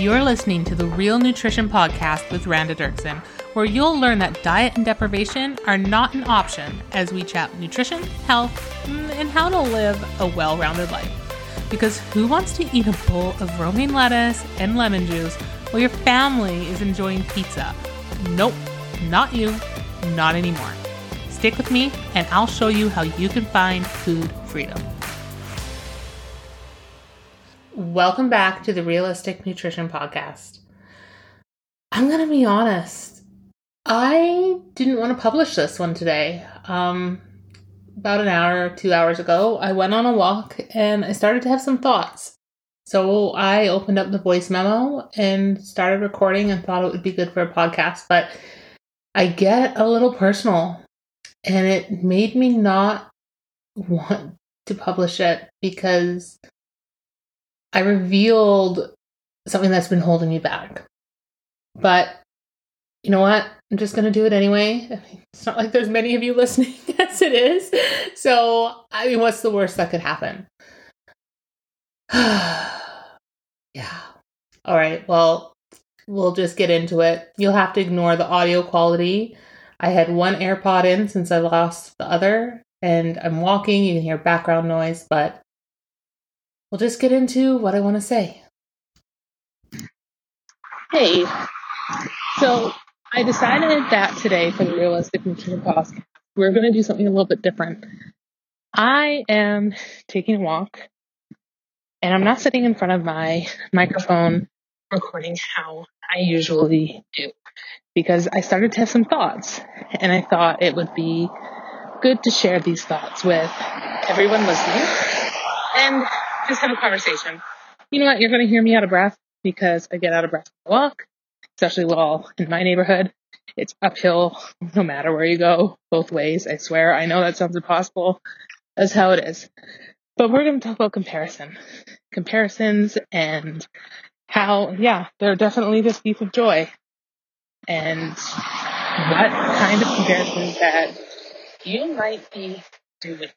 You're listening to the Real Nutrition Podcast with Randa Derkson, where you'll learn that diet and deprivation are not an option as we chat nutrition, health, mm, and how to live a well rounded life. Because who wants to eat a bowl of romaine lettuce and lemon juice while your family is enjoying pizza? Nope, not you, not anymore. Stick with me, and I'll show you how you can find food freedom. Welcome back to the Realistic Nutrition Podcast. I'm going to be honest. I didn't want to publish this one today. Um, about an hour, two hours ago, I went on a walk and I started to have some thoughts. So I opened up the voice memo and started recording and thought it would be good for a podcast. But I get a little personal and it made me not want to publish it because I revealed something that's been holding me back. But you know what? I'm just going to do it anyway. It's not like there's many of you listening as it is. So, I mean, what's the worst that could happen? yeah. All right. Well, we'll just get into it. You'll have to ignore the audio quality. I had one AirPod in since I lost the other, and I'm walking. You can hear background noise, but we'll just get into what I want to say. Hey, so I decided that today for the Realistic Nutrition Podcast, we're going to do something a little bit different. I am taking a walk and I'm not sitting in front of my microphone recording how I usually do because I started to have some thoughts and I thought it would be good to share these thoughts with everyone listening and just have a conversation. You know what? You're going to hear me out of breath because I get out of breath on the walk, especially well in my neighborhood. It's uphill no matter where you go, both ways. I swear. I know that sounds impossible. That's how it is. But we're going to talk about comparison, comparisons and how, yeah, they're definitely this thief of joy and what kind of comparisons that you might be doing.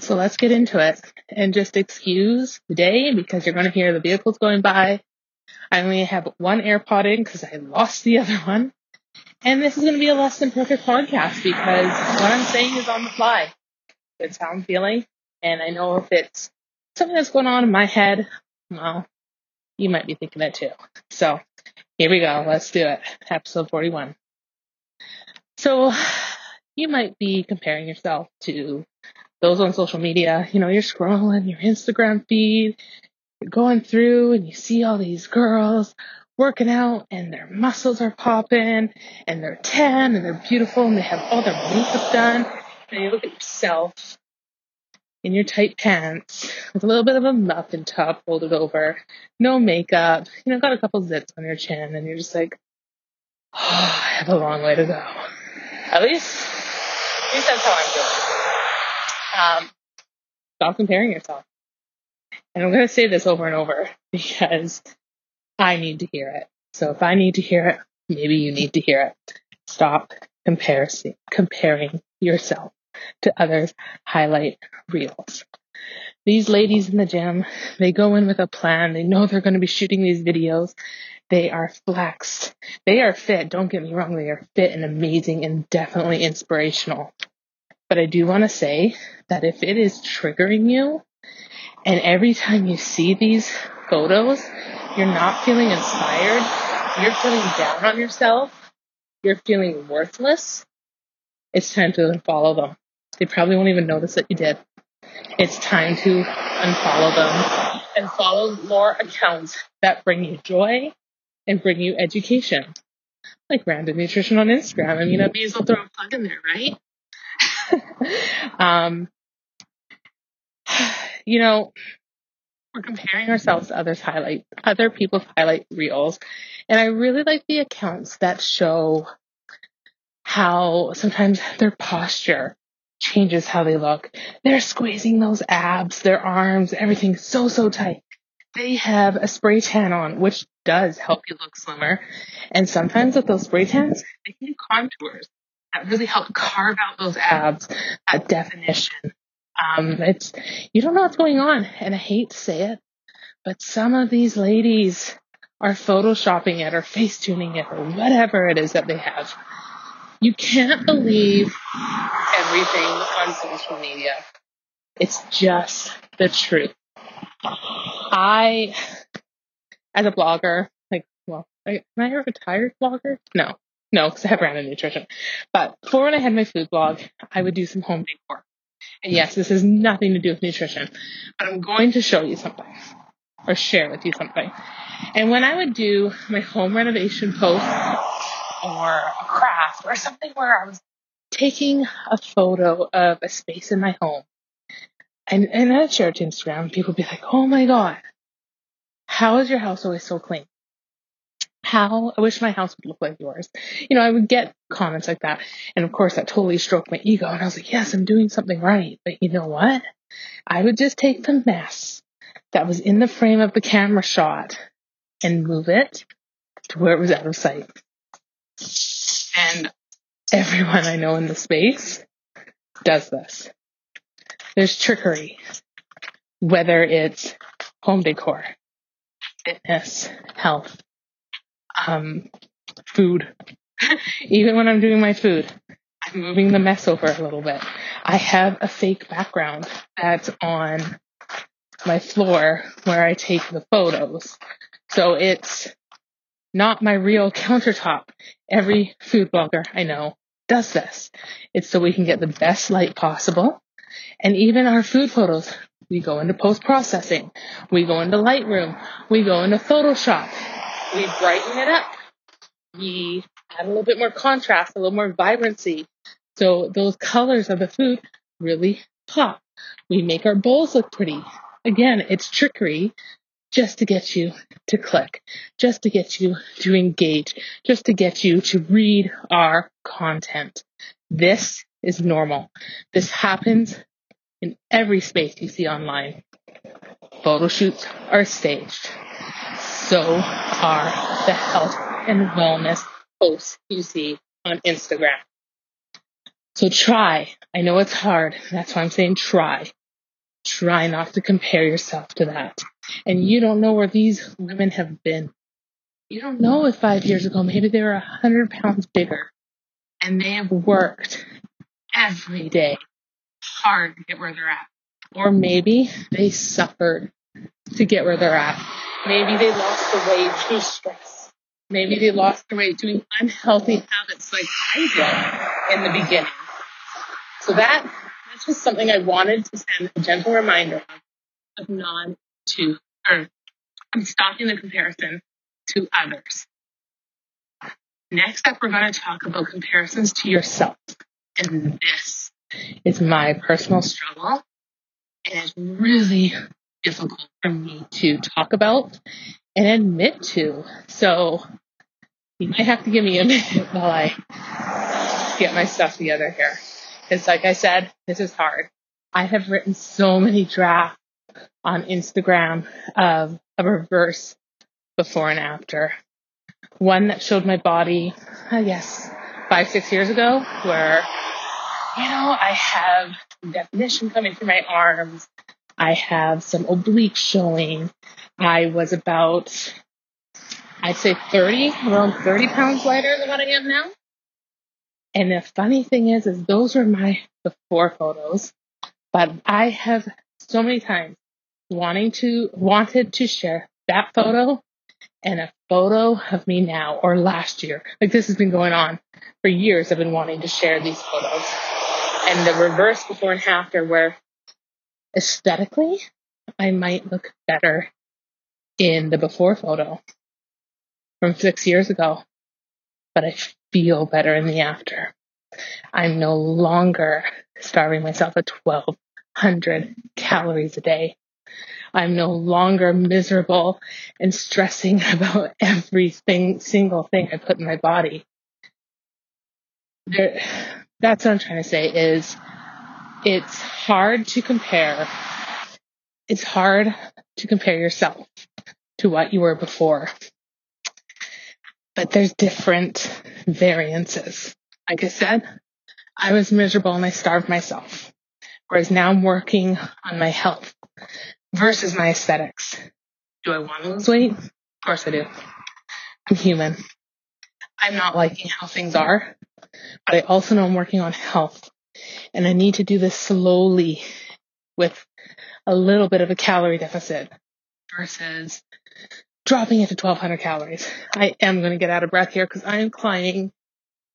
So let's get into it and just excuse the day because you're going to hear the vehicles going by. I only have one AirPod in because I lost the other one. And this is going to be a less than perfect podcast because what I'm saying is on the fly. It's how I'm feeling. And I know if it's something that's going on in my head, well, you might be thinking that too. So here we go. Let's do it. Episode 41. So you might be comparing yourself to those on social media. You know, you're scrolling your Instagram feed, you're going through and you see all these girls working out and their muscles are popping and they're tan and they're beautiful and they have all their makeup done. And you look at yourself in your tight pants with a little bit of a muffin top folded over, no makeup, you know, got a couple zits on your chin and you're just like, oh, I have a long way to go. At least, at least that's how I'm feeling. Um, stop comparing yourself. And I'm going to say this over and over because I need to hear it. So if I need to hear it, maybe you need to hear it. Stop comparing, comparing yourself to others' highlight reels. These ladies in the gym, they go in with a plan. They know they're going to be shooting these videos. They are flexed. They are fit. Don't get me wrong. They are fit and amazing and definitely inspirational. But I do want to say that if it is triggering you and every time you see these photos, you're not feeling inspired, you're feeling down on yourself, you're feeling worthless, it's time to unfollow them. They probably won't even notice that you did. It's time to unfollow them and follow more accounts that bring you joy and bring you education. Like Randa Nutrition on Instagram. I mean, I may as well throw a plug in there, right? um, you know, we're comparing ourselves to others' highlight, other people's highlight reels. And I really like the accounts that show how sometimes their posture changes how they look. They're squeezing those abs, their arms, everything so, so tight. They have a spray tan on, which does help you look slimmer. And sometimes with those spray tans, they can do contours that really help carve out those abs, that definition. Um, it's, you don't know what's going on. And I hate to say it, but some of these ladies are photoshopping it or face tuning it or whatever it is that they have. You can't believe everything on social media. It's just the truth. I, as a blogger, like, well, am I a retired blogger? No, no, because I have Randa Nutrition. But before when I had my food blog, I would do some home decor. And yes, this has nothing to do with nutrition, but I'm going to show you something or share with you something. And when I would do my home renovation post or a craft or something where I was taking a photo of a space in my home and, and I'd share it to Instagram, people would be like, Oh my God, how is your house always so clean? How I wish my house would look like yours. You know, I would get comments like that. And of course that totally stroked my ego. And I was like, yes, I'm doing something right. But you know what? I would just take the mess that was in the frame of the camera shot and move it to where it was out of sight. And everyone I know in the space does this. There's trickery, whether it's home decor, fitness, health, um, food. Even when I'm doing my food, I'm moving the mess over a little bit. I have a fake background that's on my floor where I take the photos. So it's not my real countertop. Every food blogger I know does this. It's so we can get the best light possible. And even our food photos, we go into post processing. We go into Lightroom. We go into Photoshop. We brighten it up. We add a little bit more contrast, a little more vibrancy. So those colors of the food really pop. We make our bowls look pretty. Again, it's trickery just to get you to click, just to get you to engage, just to get you to read our content. This is normal. This happens in every space you see online. Photo shoots are staged. So are the health and wellness posts you see on Instagram. So try. I know it's hard. That's why I'm saying try try not to compare yourself to that. And you don't know where these women have been. You don't know if five years ago maybe they were a hundred pounds bigger and they have worked every day hard to get where they're at. Or maybe they suffered to get where they're at. Maybe they lost the weight through stress. Maybe they lost the weight doing unhealthy habits like I did in the beginning. So that that's just something I wanted to send a gentle reminder of of not to, or I'm stopping the comparison to others. Next up, we're going to talk about comparisons to yourself. And this is my personal struggle. And it's really difficult for me to talk about and admit to. So you might have to give me a minute while I get my stuff together here. Because like I said, this is hard. I have written so many drafts on Instagram of a reverse before and after. One that showed my body, I guess, five, six years ago, where, you know, I have definition coming through my arms. I have some obliques showing. I was about, I'd say 30, around 30 pounds lighter than what I am now. And the funny thing is, is those were my before photos, but I have so many times wanting to, wanted to share that photo and a photo of me now or last year. Like this has been going on for years. I've been wanting to share these photos and the reverse before and after where aesthetically I might look better in the before photo from six years ago, but I feel better in the after. I'm no longer starving myself at 1200 calories a day. I'm no longer miserable and stressing about everything, single thing I put in my body. There, that's what I'm trying to say is it's hard to compare. It's hard to compare yourself to what you were before. But there's different variances. Like I said, I was miserable and I starved myself. Whereas now I'm working on my health versus my aesthetics. Do I want to lose weight? Of course I do. I'm human. I'm not liking how things are, but I also know I'm working on health and I need to do this slowly with a little bit of a calorie deficit versus dropping it to 1200 calories. I am going to get out of breath here because I am climbing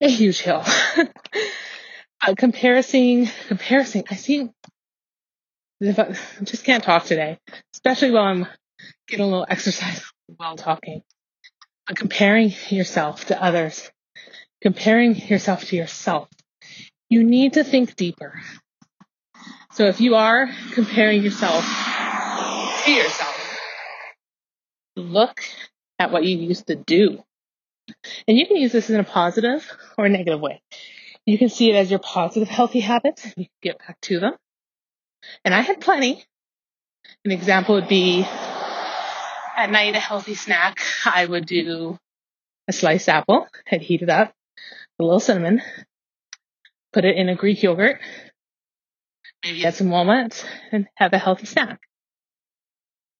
a huge hill. uh, comparing, comparing, I see, I just can't talk today, especially while I'm getting a little exercise while talking. But comparing yourself to others, comparing yourself to yourself, you need to think deeper. So if you are comparing yourself to yourself, look at what you used to do. And you can use this in a positive or a negative way. You can see it as your positive healthy habits. You can get back to them. And I had plenty. An example would be at night, a healthy snack. I would do a sliced apple. I'd heat it up, a little cinnamon, put it in a Greek yogurt, maybe add some walnuts, and have a healthy snack.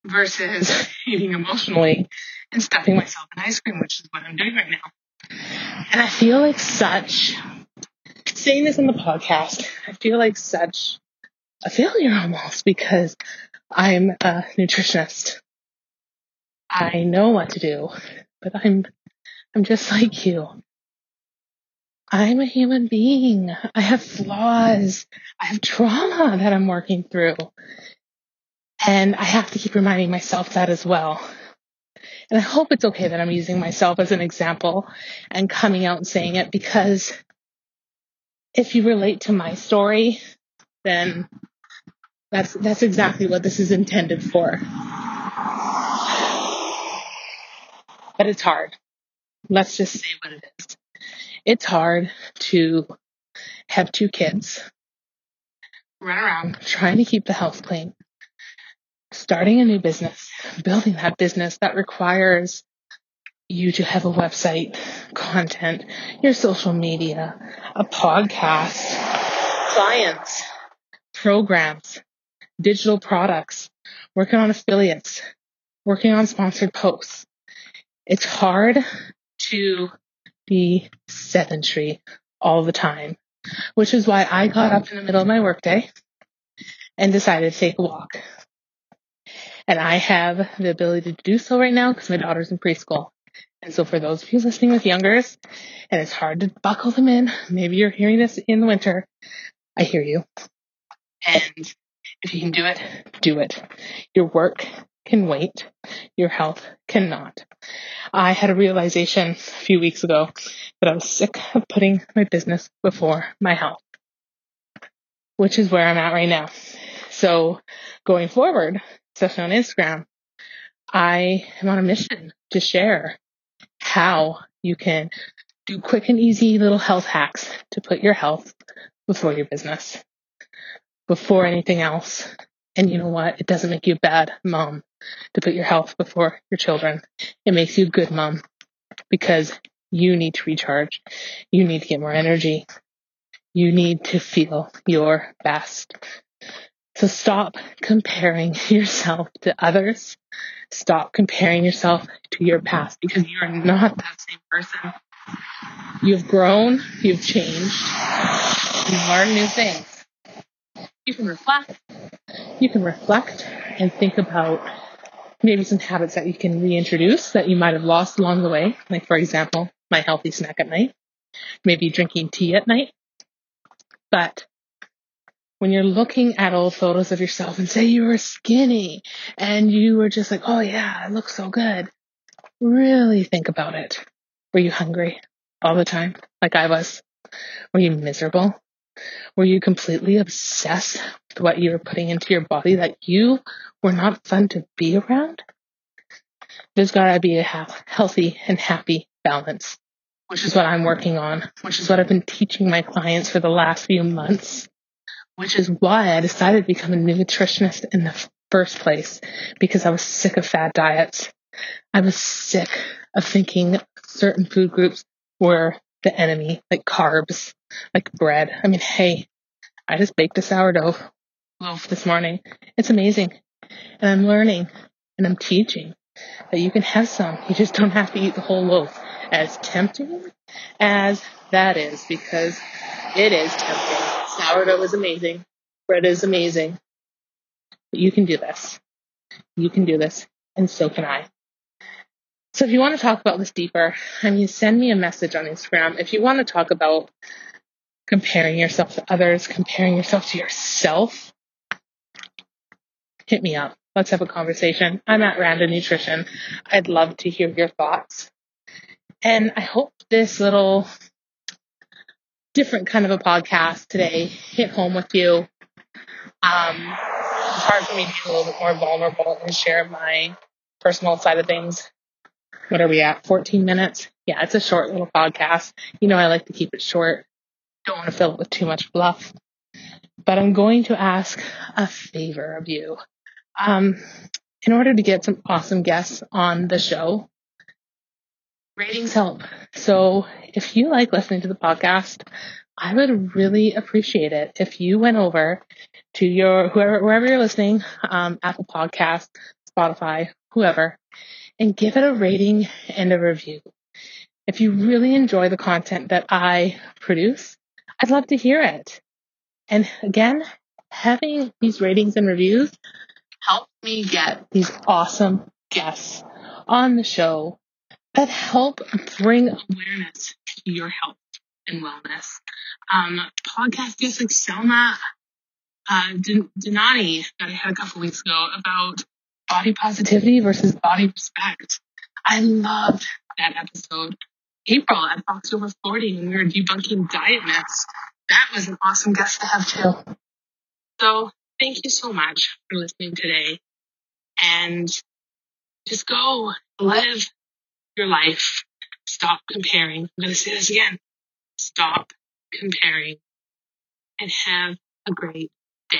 Versus eating emotionally and stuffing myself in ice cream, which is what I'm doing right now. And I feel like such, saying this on the podcast, I feel like such a failure almost because I'm a nutritionist. I know what to do, but I'm, I'm just like you. I'm a human being. I have flaws. I have trauma that I'm working through. And I have to keep reminding myself that as well. And I hope it's okay that I'm using myself as an example and coming out and saying it because if you relate to my story, then that's, that's exactly what this is intended for. But it's hard. Let's just say what it is it's hard to have two kids, run around trying to keep the house clean, starting a new business, building that business that requires you to have a website, content, your social media, a podcast, clients, programs, digital products, working on affiliates, working on sponsored posts. It's hard to be sedentary all the time, which is why I got up in the middle of my workday and decided to take a walk. And I have the ability to do so right now because my daughter's in preschool. And so for those of you listening with youngers, and it's hard to buckle them in, maybe you're hearing this in the winter, I hear you. And if you can do it, do it. Your work can wait. Your health cannot. I had a realization a few weeks ago that I was sick of putting my business before my health, which is where I'm at right now. So going forward, especially on Instagram, I am on a mission to share how you can do quick and easy little health hacks to put your health before your business, before anything else. And you know what? It doesn't make you a bad mom to put your health before your children. It makes you a good mom because you need to recharge. You need to get more energy. You need to feel your best. So stop comparing yourself to others. Stop comparing yourself to your past because you are not that same person. You've grown, you've changed, you've learned new things. You can reflect, you can reflect and think about maybe some habits that you can reintroduce that you might have lost along the way. Like, for example, my healthy snack at night, maybe drinking tea at night. But when you're looking at old photos of yourself and say you were skinny and you were just like, oh yeah, I look so good, really think about it. Were you hungry all the time, like I was? Were you miserable? Were you completely obsessed what you were putting into your body that you were not fun to be around? There's gotta be a healthy and happy balance, which is what I'm working on, which is what I've been teaching my clients for the last few months, which is why I decided to become a nutritionist in the first place, because I was sick of fad diets. I was sick of thinking certain food groups were the enemy, like carbs, like bread. I mean, hey, I just baked a sourdough this morning. It's amazing. And I'm learning and I'm teaching that you can have some. You just don't have to eat the whole loaf. As tempting as that is, because it is tempting. Sourdough is amazing. Bread is amazing. But you can do this. You can do this, and so can I. So if you want to talk about this deeper, I mean, send me a message on Instagram. If you want to talk about comparing yourself to others, comparing yourself to yourself, hit me up. Let's have a conversation. I'm at Randa Nutrition. I'd love to hear your thoughts. And I hope this little different kind of a podcast today hit home with you. Um, it's hard for me to be a little bit more vulnerable and share my personal side of things. What are we at? 14 minutes? Yeah, it's a short little podcast. You know, I like to keep it short. Don't want to fill it with too much fluff. But I'm going to ask a favor of you. Um, in order to get some awesome guests on the show, ratings help. So if you like listening to the podcast, I would really appreciate it if you went over to your whoever wherever you're listening, um, Apple Podcast, Spotify, whoever, and give it a rating and a review. If you really enjoy the content that I produce, I'd love to hear it. And again, having these ratings and reviews me get these awesome guests on the show that help bring awareness to your health and wellness. Um, podcast guests like Selma uh, that I had a couple weeks ago about body positivity versus body respect. I loved that episode. April at Fox Over 40 when we were debunking diet myths. That was an awesome guest to have too. So thank you so much for listening today and just go live your life. Stop comparing. I'm going to say this again. Stop comparing and have a great day.